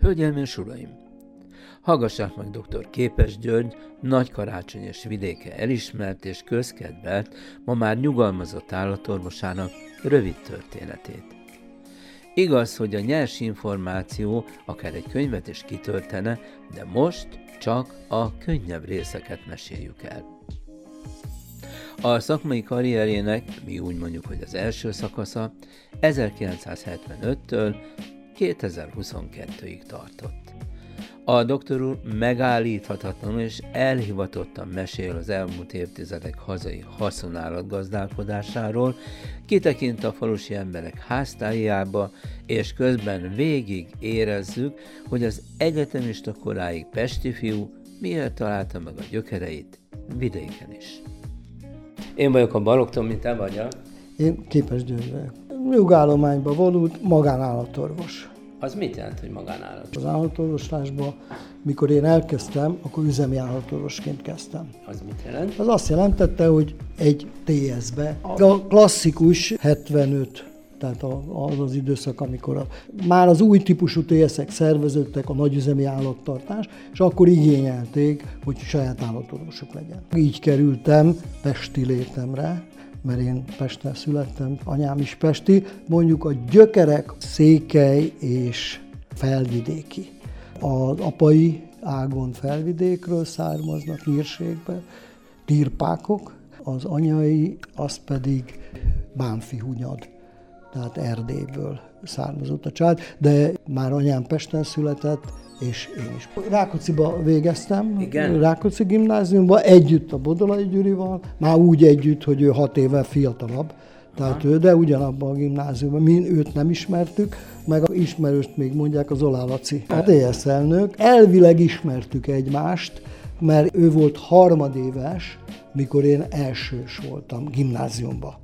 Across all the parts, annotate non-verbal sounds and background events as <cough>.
Hölgyeim és uraim! Hallgassák meg dr. Képes György, nagy karácsony és vidéke elismert és közkedvelt, ma már nyugalmazott állatorvosának rövid történetét. Igaz, hogy a nyers információ akár egy könyvet is kitöltene, de most csak a könnyebb részeket meséljük el. A szakmai karrierjének, mi úgy mondjuk, hogy az első szakasza 1975-től 2022-ig tartott. A doktor úr megállíthatatlanul és elhivatottan mesél az elmúlt évtizedek hazai haszonállatgazdálkodásáról, kitekint a falusi emberek háztájába, és közben végig érezzük, hogy az egyetemista koráig pesti fiú miért találta meg a gyökereit vidéken is. Én vagyok a Balogton, mint te vagy. Én képes győzve. Nyugállományban vonult magánállatorvos. Az mit jelent, hogy magánállat? Az állatorvoslásban, mikor én elkezdtem, akkor üzemi állatorvosként kezdtem. Az mit jelent? Az azt jelentette, hogy egy TS-be, a klasszikus 75 tehát az az időszak, amikor a, már az új típusú TS-ek szerveződtek, a nagyüzemi állattartás, és akkor igényelték, hogy saját állatorvosok legyen. Így kerültem Pesti létemre, mert én Pesten születtem, anyám is Pesti, mondjuk a gyökerek székely és felvidéki. Az apai ágon felvidékről származnak, nyírségbe, tirpákok, az anyai, az pedig Bánfi Hunyad, tehát Erdélyből származott a család, de már anyám Pesten született, és én is. Rákócziba végeztem, Igen? Rákóczi gimnáziumban, együtt a Bodolai Gyurival, már úgy együtt, hogy ő hat éve fiatalabb, tehát ő, de ugyanabban a gimnáziumban. Mi őt nem ismertük, meg a ismerőst még mondják az Olá Laci, a DS elnök. Elvileg ismertük egymást, mert ő volt harmadéves, mikor én elsős voltam gimnáziumban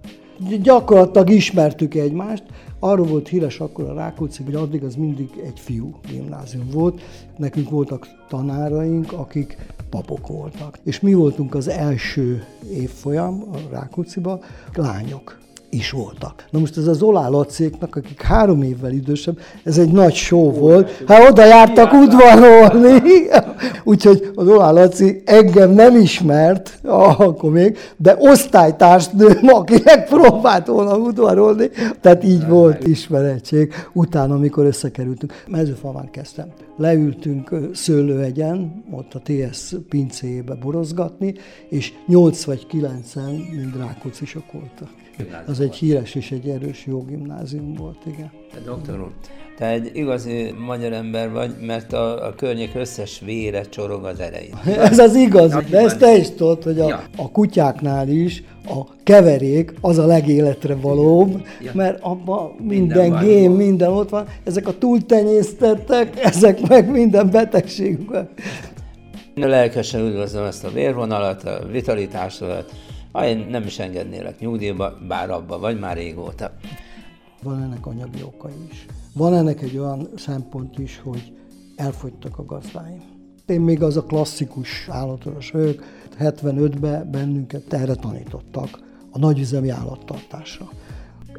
gyakorlatilag ismertük egymást. Arról volt híres akkor a Rákóczi, hogy addig az mindig egy fiú gimnázium volt. Nekünk voltak tanáraink, akik papok voltak. És mi voltunk az első évfolyam a Rákócziba, lányok is voltak. Na most ez az Olá Lacéknak, akik három évvel idősebb, ez egy nagy show volt. Hát oda jártak udvarolni, <laughs> úgyhogy az Olá Laci engem nem ismert, akkor még, de osztálytársnőm, akinek próbált volna udvarolni, tehát így volt ismeretség. Utána, amikor összekerültünk, mezőfalván kezdtem. Leültünk szőlőegyen, ott a TS pincéjébe borozgatni, és nyolc vagy kilencen mind rákócisok voltak. Az egy híres és egy erős jó gimnázium volt, igen. Te doktor úr, te egy igazi magyar ember vagy, mert a, a környék összes vére csorog az erejét. <laughs> Ez az igaz, de ezt te is tudod, hogy a, ja. a kutyáknál is a keverék az a legéletre valóbb, ja. mert abban minden, minden gém, minden ott van. Ezek a túltenyésztettek, <laughs> ezek meg minden betegségük van. Lelkesen üdvözlöm ezt a vérvonalat, a vitalitásodat, ha én nem is engednélek nyugdíjba, bár abba vagy már régóta. Van ennek anyagi okai is. Van ennek egy olyan szempont is, hogy elfogytak a gazdáim. Én még az a klasszikus állatoros vagyok, 75-ben bennünket erre tanítottak, a nagyüzemi állattartásra.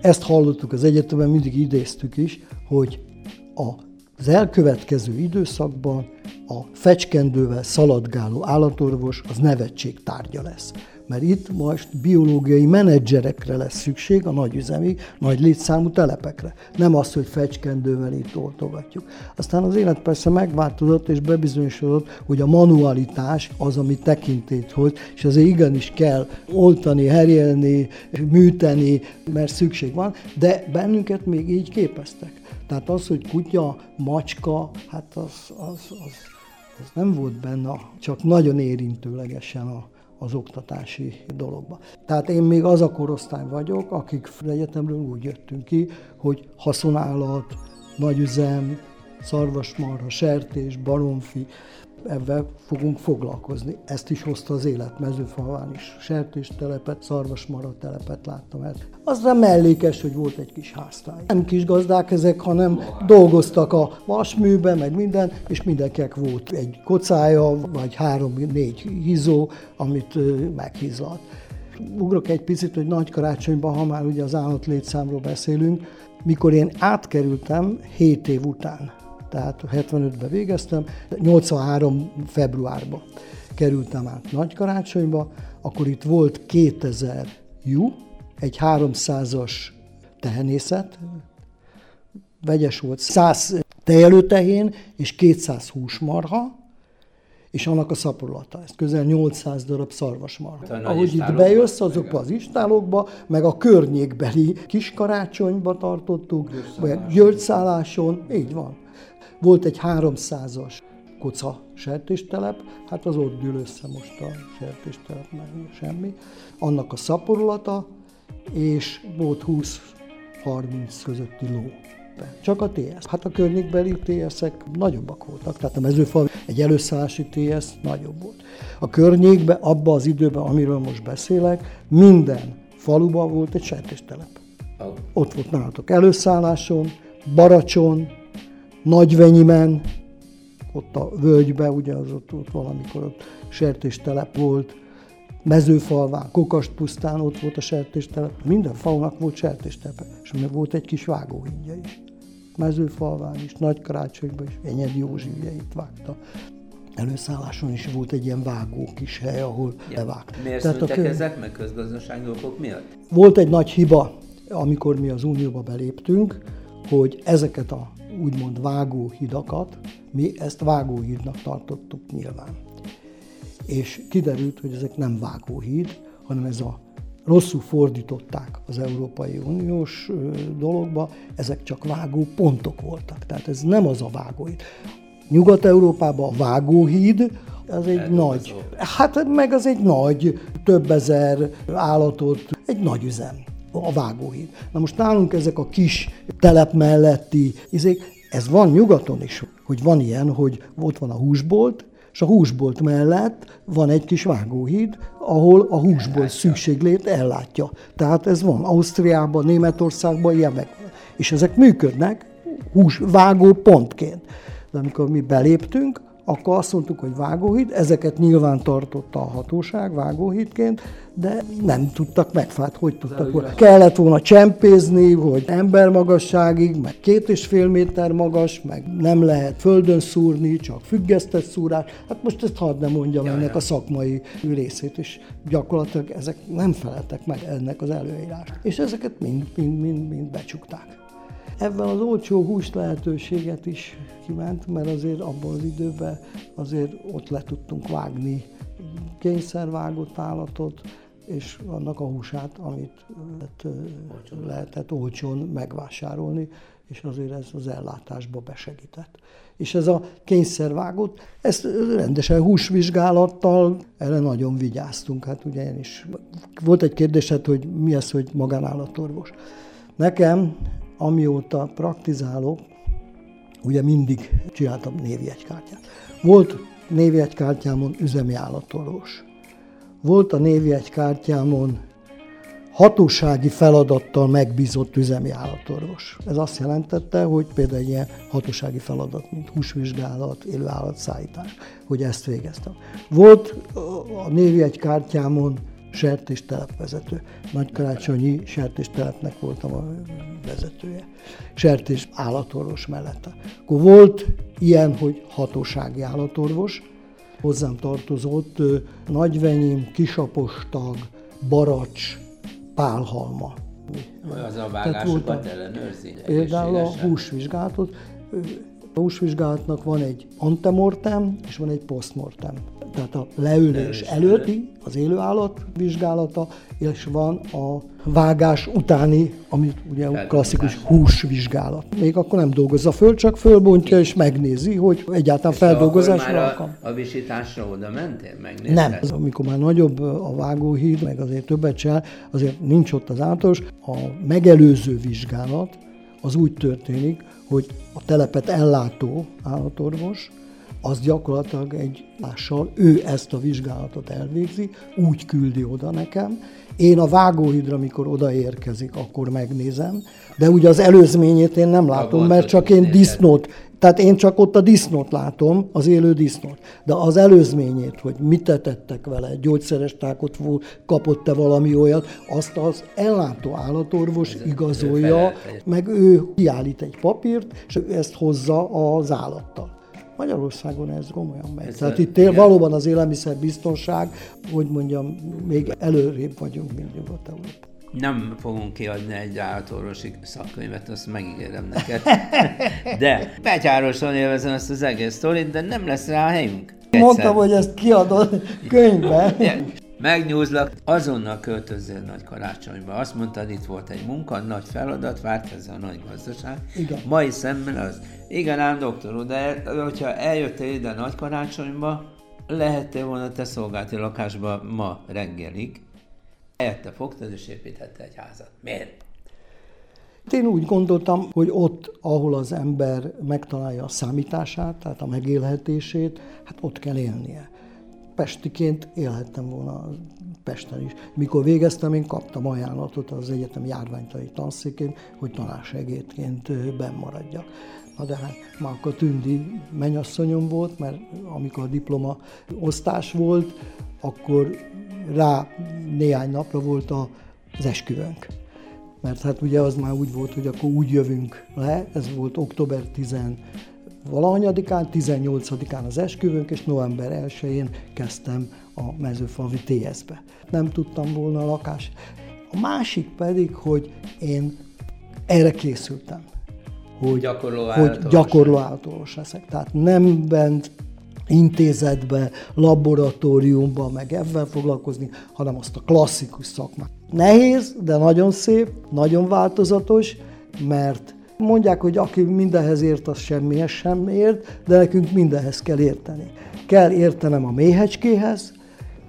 Ezt hallottuk az egyetemen, mindig idéztük is, hogy az elkövetkező időszakban a fecskendővel szaladgáló állatorvos az nevetség tárgya lesz mert itt most biológiai menedzserekre lesz szükség a nagyüzemi, nagy létszámú telepekre. Nem az, hogy fecskendővel itt oltogatjuk. Aztán az élet persze megváltozott, és bebizonyosodott, hogy a manualitás az, ami tekintét hoz, és azért igenis kell oltani, herjelni, műteni, mert szükség van, de bennünket még így képeztek. Tehát az, hogy kutya, macska, hát az, az, az, az nem volt benne, csak nagyon érintőlegesen a, az oktatási dologba. Tehát én még az a korosztály vagyok, akik egyetemről úgy jöttünk ki, hogy haszonállat, nagyüzem, szarvasmarha, sertés, baromfi, ebben fogunk foglalkozni. Ezt is hozta az élet mezőfalván is. Sertéstelepet, szarvasmara telepet láttam el. Az nem mellékes, hogy volt egy kis háztály. Nem kis gazdák ezek, hanem dolgoztak a vasműben, meg minden, és mindenkinek volt egy kocája, vagy három-négy hízó, amit meghízlat. Ugrok egy picit, hogy nagy karácsonyban, ha már ugye az állatlétszámról beszélünk, mikor én átkerültem 7 év után Tehát 75-ben végeztem, 83 februárban kerültem át Nagykarácsonyba, akkor itt volt 2000 jú, egy 300-as tehenészet, vegyes volt 100 tejelőtehén és 200 húsmarha, és annak a szaporulata. Ez közel 800 darab szarvasmarha. Ahogy itt bejössz, azokba az istálokba, meg a környékbeli kiskarácsonyba tartottuk, vagy györgyszálláson, így van. Volt egy 300-as koca sertéstelep, hát az ott gyűl össze most a sertéstelep, meg semmi. Annak a szaporulata, és volt 20-30 közötti ló. Csak a TS. Hát a környékbeli TS-ek nagyobbak voltak, tehát a mezőfal egy előszállási TS nagyobb volt. A környékben, abban az időben, amiről most beszélek, minden faluban volt egy sertéstelep. Ott volt nálatok előszálláson, Baracson, Nagyvenyimen, ott a völgybe, ugye az ott, ott valamikor ott sertéstelep volt, mezőfalván, Kokast pusztán ott volt a sertéstelep, minden falunak volt sertéstelepe, és még volt egy kis vágóhídja is. Mezőfalván is, Nagykarácsonyban is, Enyed Józsi ugye itt vágta. Előszálláson is volt egy ilyen vágó kis hely, ahol ja. levágta. Miért Tehát a kö... ezek meg közgazdasági okok miatt? Volt egy nagy hiba, amikor mi az Unióba beléptünk, hogy ezeket a úgymond vágóhidakat, mi ezt vágóhídnak tartottuk nyilván. És kiderült, hogy ezek nem vágóhíd, hanem ez a rosszul fordították az Európai Uniós dologba, ezek csak vágó pontok voltak. Tehát ez nem az a vágóhíd. Nyugat-Európában a vágóhíd, az egy Elő nagy, hát meg az egy nagy, több ezer állatot, egy nagy üzem a vágóhíd. Na most nálunk ezek a kis telep melletti izék, ez van nyugaton is, hogy van ilyen, hogy ott van a húsbolt, és a húsbolt mellett van egy kis vágóhíd, ahol a húsbolt szükséglét ellátja. Tehát ez van Ausztriában, Németországban ilyenek. És ezek működnek húsvágó pontként. De amikor mi beléptünk, akkor azt mondtuk, hogy vágóhíd, ezeket nyilván tartotta a hatóság vágóhídként, de nem tudtak megfát, hogy tudtak volna. Kellett volna csempézni, hogy embermagasságig, meg két és fél méter magas, meg nem lehet földön szúrni, csak függesztett szúrás. Hát most ezt hadd nem mondjam ja, ennek ja. a szakmai részét, és gyakorlatilag ezek nem feleltek meg ennek az előírásnak. És ezeket mind, mind, mind, mind becsukták. Ebben az olcsó hús lehetőséget is kiment, mert azért abban az időben azért ott le tudtunk vágni kényszervágott állatot, és annak a húsát, amit olcsón. lehetett olcsón megvásárolni, és azért ez az ellátásba besegített. És ez a kényszervágott, ezt rendesen húsvizsgálattal, erre nagyon vigyáztunk. Hát ugye én is. Volt egy kérdésed, hogy mi az, hogy magánállatorvos. Nekem amióta praktizálok, ugye mindig csináltam névjegykártyát. Volt névjegykártyámon üzemi állatorvos. Volt a névjegykártyámon hatósági feladattal megbízott üzemi állatorvos. Ez azt jelentette, hogy például egy ilyen hatósági feladat, mint húsvizsgálat, élőállatszállítás, hogy ezt végeztem. Volt a névjegykártyámon sertéstelep Nagykarácsonyi sertéstelepnek voltam a vezetője. Sertés állatorvos mellett. Akkor volt ilyen, hogy hatósági állatorvos, hozzám tartozott Nagyvenyim, Kisapostag, Baracs, Pálhalma. Az a vágásokat ellenőrzi? Például a húsvizsgálatot. A húsvizsgálatnak van egy antemortem, és van egy postmortem tehát a leülés előtti, az élő állat vizsgálata, és van a vágás utáni, amit ugye a klasszikus húsvizsgálat. Még akkor nem dolgozza föl, csak fölbontja és megnézi, hogy egyáltalán feldolgozásra alkalmas. A, a visításra oda mentél? Megnézted? Nem. Amikor már nagyobb a vágóhíd, meg azért többet csinál, azért nincs ott az általános. A megelőző vizsgálat az úgy történik, hogy a telepet ellátó állatorvos az gyakorlatilag egy mással ő ezt a vizsgálatot elvégzi, úgy küldi oda nekem. Én a vágóhidra, amikor odaérkezik, akkor megnézem, de ugye az előzményét én nem látom, mert csak én disznót Tehát én csak ott a disznót látom, az élő disznót. De az előzményét, hogy mit tettek vele, gyógyszeres tákot kapott-e valami olyat, azt az ellátó állatorvos Ez igazolja, meg ő kiállít egy papírt, és ezt hozza az állattal. Magyarországon ez komolyan megy. Ez Tehát a, itt él, valóban az élelmiszerbiztonság, hogy mondjam, még előrébb vagyunk, mint Nyugat-Európa. Nem fogunk kiadni egy állatorvosi szakkönyvet, azt megígérem neked. <laughs> De betyárosan élvezem ezt az egész sztorit, de nem lesz rá helyünk. Egyszer. Mondtam, hogy ezt kiadod könyvbe. Megnyúzlak, azonnal költözzél nagy karácsonyba. Azt mondtad, itt volt egy munka, nagy feladat, várt ez a nagy gazdaság. Igen. Mai szemben az. Igen ám, doktor úr, de hogyha eljöttél ide nagy karácsonyba, lehettél volna te szolgálti lakásba ma reggelig, Helyette fogtad és építette egy házat. Miért? Én úgy gondoltam, hogy ott, ahol az ember megtalálja a számítását, tehát a megélhetését, hát ott kell élnie. Pestiként élhettem volna Pesten is. Mikor végeztem, én kaptam ajánlatot az egyetem járványtai tanszékén, hogy tanársegédként benn maradjak. Na de hát már akkor Tündi mennyasszonyom volt, mert amikor a diploma osztás volt, akkor rá néhány napra volt az esküvőnk. Mert hát ugye az már úgy volt, hogy akkor úgy jövünk le, ez volt október 10 valahanyadikán, 18-án az esküvőnk, és november 1-én kezdtem a mezőfalvi TS-be. Nem tudtam volna a lakás. A másik pedig, hogy én erre készültem. Hogy gyakorló hogy gyakorló állatorvos leszek. Tehát nem bent intézetbe, laboratóriumba, meg ebben foglalkozni, hanem azt a klasszikus szakmát. Nehéz, de nagyon szép, nagyon változatos, mert mondják, hogy aki mindenhez ért, az semmihez sem ért, de nekünk mindenhez kell érteni. Kell értenem a méhecskéhez,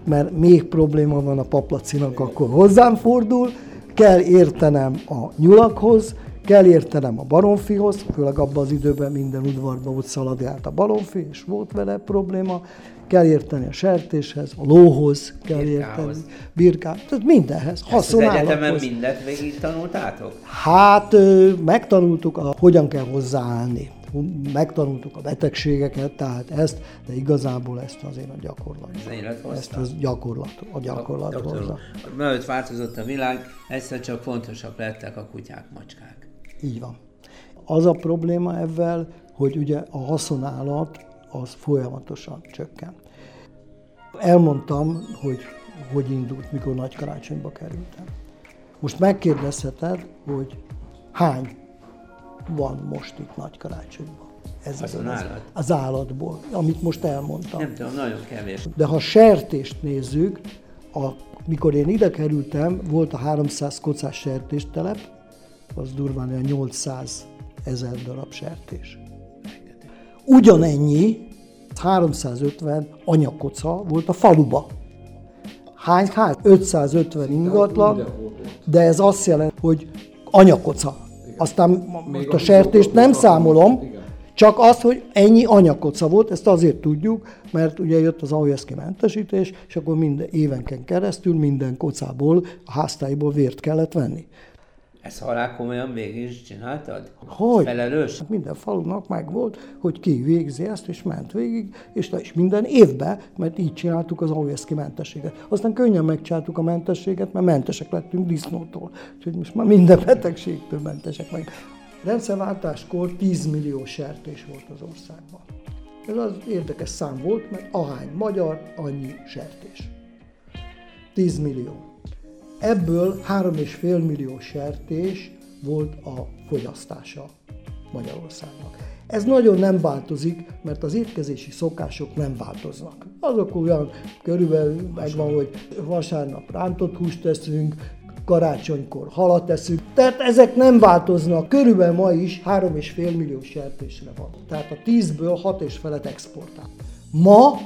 mert még probléma van a paplacinak, akkor hozzám fordul, kell értenem a nyulakhoz, Kell értenem a baromfihoz, főleg abban az időben minden udvarban ott szaladált a baromfi, és volt vele probléma. Kell érteni a sertéshez, a lóhoz, kell Birkához. érteni, birkát, tehát mindenhez, haszonállathoz. Az egyetemen mindent végig tanultátok? Hát megtanultuk, a, hogyan kell hozzáállni megtanultuk a betegségeket, tehát ezt, de igazából ezt azért a gyakorlat. Ez ezt az gyakorlat, a gyakorlat hozza. Mert változott a világ, egyszer csak fontosabb lettek a kutyák, macskák. Így van. Az a probléma ebben, hogy ugye a haszonállat az folyamatosan csökken. Elmondtam, hogy hogy indult, mikor nagy karácsonyba kerültem. Most megkérdezheted, hogy hány van most itt nagy karácsonyban. Ez az, az, állat? az állatból, amit most elmondtam. Nem tudom, nagyon kevés. De ha sertést nézzük, a, mikor én ide kerültem, volt a 300 kocás sertéstelep, az durván olyan 800 ezer darab sertés. Ugyanennyi, 350 anyakoca volt a faluba. Hány ház? 550 ingatlan, de ez azt jelenti, hogy anyakoca. Aztán most a sertést nem számolom, csak az, hogy ennyi anyakoca volt, ezt azért tudjuk, mert ugye jött az AOSZK mentesítés, és akkor minden évenken keresztül minden kocából, a háztáiból vért kellett venni. Ezt halál komolyan végig is csináltad? Hogy? Felelős? Hát minden falunak meg volt, hogy ki végzi ezt, és ment végig, és, és minden évben, mert így csináltuk az OSZK mentességet. Aztán könnyen megcsináltuk a mentességet, mert mentesek lettünk disznótól. Úgyhogy most már minden betegségtől mentesek meg. Rendszerváltáskor 10 millió sertés volt az országban. Ez az érdekes szám volt, mert ahány magyar, annyi sertés. 10 millió. Ebből 3,5 millió sertés volt a fogyasztása Magyarországnak. Ez nagyon nem változik, mert az étkezési szokások nem változnak. Azok olyan körülbelül megvan, hogy vasárnap rántott húst teszünk, karácsonykor halat teszünk. Tehát ezek nem változnak. Körülbelül ma is 3,5 millió sertésre van. Tehát a 10-ből 6 és felet exportál. Ma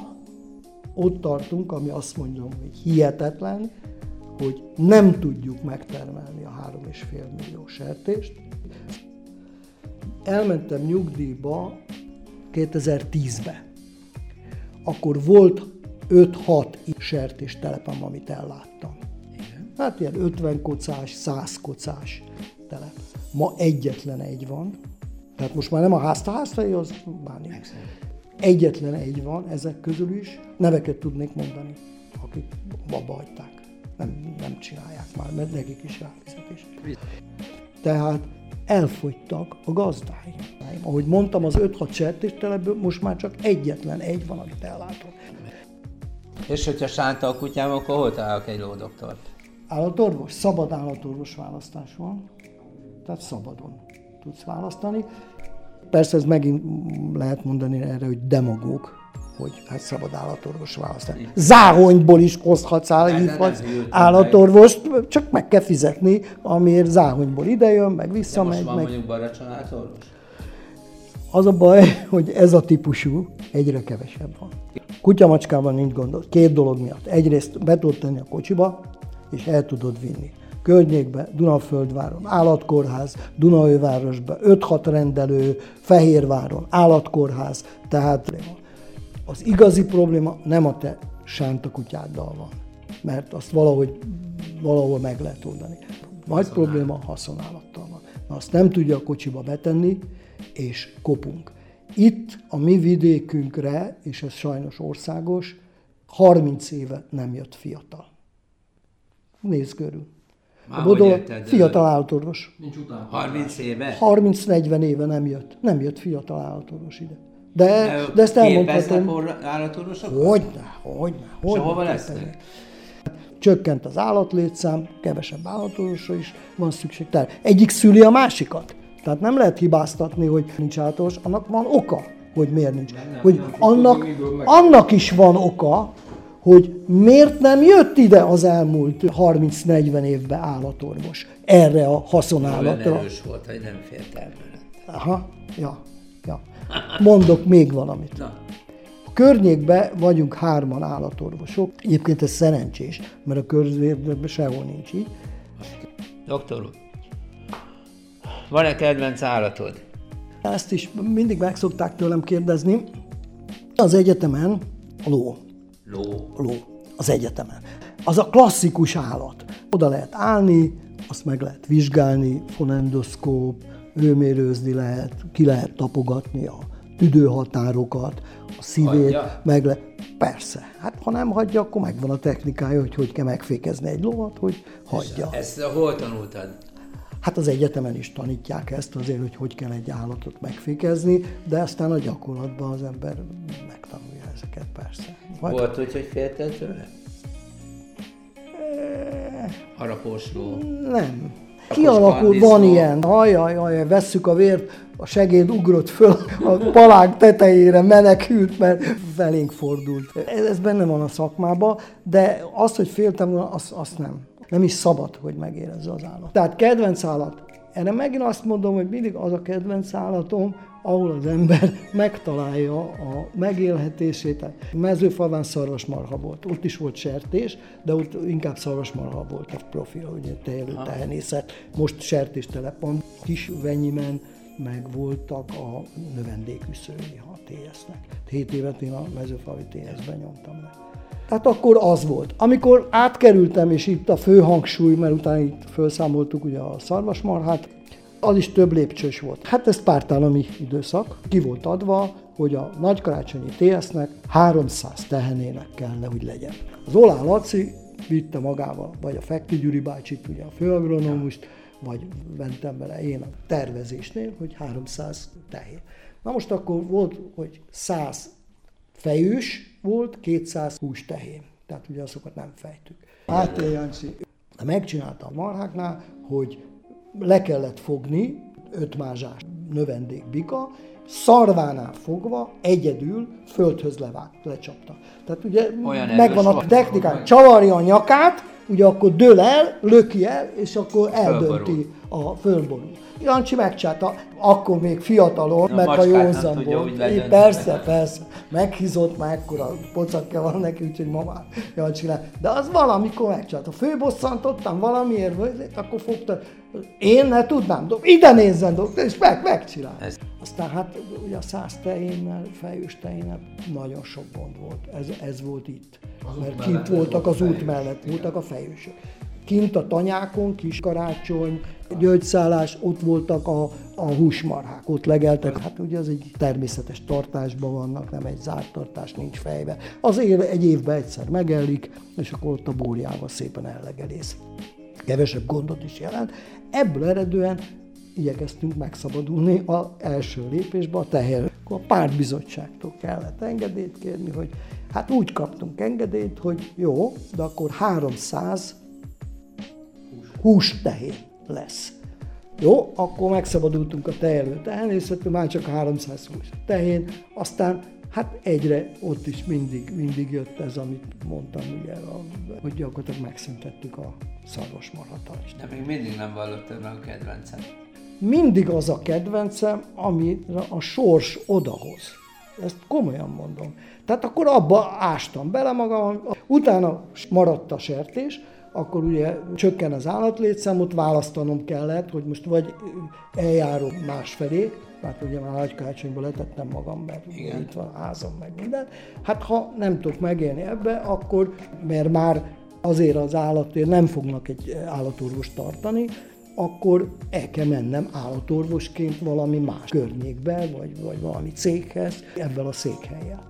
ott tartunk, ami azt mondom, hogy hihetetlen, hogy nem tudjuk megtermelni a 3,5 millió sertést. Elmentem nyugdíjba 2010-be. Akkor volt 5-6 sertés telepem, amit elláttam. Hát ilyen 50 kocás, 100 kocás telep. Ma egyetlen egy van, Tehát most már nem a házta háztai, az már nincs. Egyetlen egy van ezek közül is, neveket tudnék mondani, akik abba hagyták. Nem, nem csinálják már, mert nekik is ráfizetés. Tehát elfogytak a gazdáim. Ahogy mondtam, az 5-6 sertéstelepből most már csak egyetlen egy van, amit ellátok. És hogyha sánta a kutyám, akkor hol találok egy lódoktort? Állatorvos, szabad állatorvos választás van. Tehát szabadon tudsz választani. Persze ez megint lehet mondani erre, hogy demagóg, hogy hát szabad állatorvos választani. Záhonyból is hozhatsz hívhatsz állatorvost, csak meg kell fizetni, amiért záhonyból idejön, meg visszamegy. most van meg... mondjuk állatorvos? Az a baj, hogy ez a típusú egyre kevesebb van. Kutyamacskában nincs gond. Két dolog miatt. Egyrészt be tudod tenni a kocsiba, és el tudod vinni. Környékbe, Dunaföldváron, állatkórház, Dunaővárosban, 5-6 rendelő, Fehérváron, állatkórház, tehát az igazi probléma nem a te sánta kutyáddal van, mert azt valahogy, valahol meg lehet oldani. Nagy probléma a haszonállattal van. Na, azt nem tudja a kocsiba betenni, és kopunk. Itt a mi vidékünkre, és ez sajnos országos, 30 éve nem jött fiatal. Nézd körül. Már A Bodol érted, fiatal állatorvos. Nincs utána. 30 éve? 30-40 éve nem jött. Nem jött fiatal állatorvos ide. De, de ezt elmondhatom. állatorvosokat? Hogyne, hogyne, hogyne. hova képezi. lesznek? Csökkent az állatlétszám, kevesebb állatorvosra is van szükség. Tehát egyik szüli a másikat. Tehát nem lehet hibáztatni, hogy nincs állatorvos, annak van oka, hogy miért nincs. Hogy nem fog annak, tudni, miből meg- annak is van oka, hogy miért nem jött ide az elmúlt 30-40 évben állatorvos erre a Olyan haszonállatra. erős volt, hogy nem fért el. Aha, ja. Mondok még valamit. Na, A környékben vagyunk hárman állatorvosok. Egyébként ez szerencsés, mert a környékben sehol nincs így. doktor úr, van-e kedvenc állatod? Ezt is mindig meg szokták tőlem kérdezni. Az egyetemen a ló. Ló. ló az egyetemen. Az a klasszikus állat. Oda lehet állni, azt meg lehet vizsgálni, fonendoszkóp, hőmérőzni lehet, ki lehet tapogatni a tüdőhatárokat, a szívét, Hagyja? meg le... Persze. Hát ha nem hagyja, akkor megvan a technikája, hogy hogy kell megfékezni egy lovat, hogy hagyja. Ezt hol tanultad? Hát az egyetemen is tanítják ezt azért, hogy hogy kell egy állatot megfékezni, de aztán a gyakorlatban az ember megtanulja ezeket persze. Vagy Volt úgy, hogy féltél tőle? Harapós ló. Nem. Kialakul, van ilyen, hajjaj, hajjaj, vesszük a vért, a segéd ugrott föl a palánk tetejére, menekült, mert felénk fordult. Ez, ez benne van a szakmában, de azt, hogy féltem volna, azt, azt nem. Nem is szabad, hogy megérezze az állat. Tehát kedvenc állat. Erre megint azt mondom, hogy mindig az a kedvenc állatom, ahol az ember megtalálja a megélhetését. Mezőfalván szarvasmarha volt, ott is volt sertés, de ott inkább szarvasmarha volt a profil, ugye tejelő tehenészet. Most sertéstelep van, kis Venyimen, meg voltak a növendékűszői a TS-nek. Hét évet én a mezőfalvi TS-ben nyomtam le. Tehát akkor az volt. Amikor átkerültem, és itt a fő hangsúly, mert utána itt felszámoltuk ugye a szarvasmarhát, az is több lépcsős volt. Hát ez pártállami időszak. Ki volt adva, hogy a nagykarácsonyi TS-nek 300 tehenének kellene, hogy legyen. Az Olá Laci vitte magával, vagy a Fekti Gyuri bácsit, ugye a főagronómust, vagy mentem vele én a tervezésnél, hogy 300 tehén. Na most akkor volt, hogy 100 fejős volt, 200 hús tehén. Tehát ugye azokat nem fejtük. Hát Jancsi megcsinálta a marháknál, hogy le kellett fogni öt mázsás növendék bika, szarvánál fogva egyedül földhöz levágt, lecsapta. Tehát ugye Olyan megvan a technikán, csavarja a nyakát, ugye akkor dől el, löki el, és akkor eldönti a fölborul. Jancsi megcsinálta, akkor még fiatalon, meg a józan volt. úgy Így ledönteni. Persze, persze, meghízott már ekkora pocakja van neki, úgyhogy ma már Jancsi le. De az valamikor megcsinálta. Főbosszantottam valamiért, vagy- akkor fogta, én ne tudnám, do- ide nézzen, doktor, és meg, megcsinál. Ez- Aztán hát ugye a száz tehénnel, fejős tehénnel nagyon sok gond volt. Ez, ez volt itt. Mert mellett kint voltak volt az út mellett, voltak a fejősök. kint a tanyákon, kis karácsony, gyöngyszállás, ott voltak a, a húsmarhák, ott legeltek. Hát ugye az egy természetes tartásban vannak, nem egy zárt tartás, nincs fejbe. Azért egy évben egyszer megellik, és akkor ott a búrjával szépen ellegelész. Kevesebb gondot is jelent. Ebből eredően igyekeztünk megszabadulni az első lépésbe a teher. Akkor a pártbizottságtól kellett engedélyt kérni, hogy hát úgy kaptunk engedélyt, hogy jó, de akkor 300 hústehén lesz. Jó, akkor megszabadultunk a tejelő tehenészetől, már csak 300 hús tehén, aztán hát egyre ott is mindig, mindig jött ez, amit mondtam, ugye, a, hogy gyakorlatilag megszüntettük a szarvasmarhatat. De még mindig nem vallott meg a kedvencem. Mindig az a kedvencem, amire a sors odahoz. Ezt komolyan mondom. Tehát akkor abba ástam bele magam, utána maradt a sertés, akkor ugye csökken az állatlétszám, ott választanom kellett, hogy most vagy eljárok másfelé, mert ugye már nagykácsonyból letettem magam, mert Igen. itt van házam, meg minden. Hát ha nem tudok megélni ebbe, akkor, mert már azért az állatért nem fognak egy állatorvost tartani, akkor el kell mennem állatorvosként valami más környékbe, vagy, vagy valami céghez, ebben a székhelyel.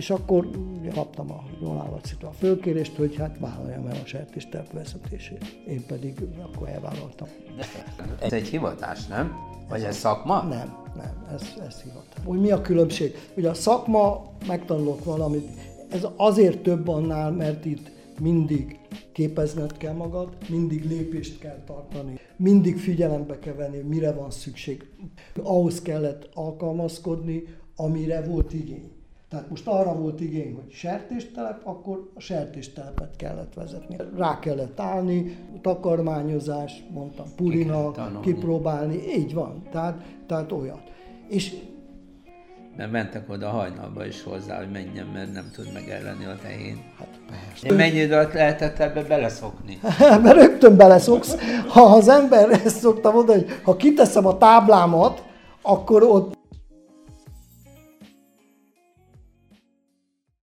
És akkor kaptam a Jól a fölkérést, hogy hát vállaljam el a sertéstep vezetését. Én pedig akkor elvállaltam. Ez egy hivatás, nem? Vagy ez szakma? Nem, nem, ez, ez hivatás. Hogy mi a különbség? Ugye a szakma, megtanulok valamit, ez azért több annál, mert itt mindig képezned kell magad, mindig lépést kell tartani, mindig figyelembe kell venni, mire van szükség. Ahhoz kellett alkalmazkodni, amire volt igény. Tehát most arra volt igény, hogy sertéstelep, akkor a sertéstelepet kellett vezetni. Rá kellett állni, takarmányozás, mondtam, purina, kipróbálni, így van, tehát, tehát olyat. És mert mentek oda hajnalba is hozzá, hogy menjen, mert nem tud megellenni a tehén. Hát persze. Mennyi idő alatt lehetett ebbe beleszokni? <laughs> mert rögtön beleszoksz. Ha az ember ezt szokta mondani, hogy ha kiteszem a táblámat, akkor ott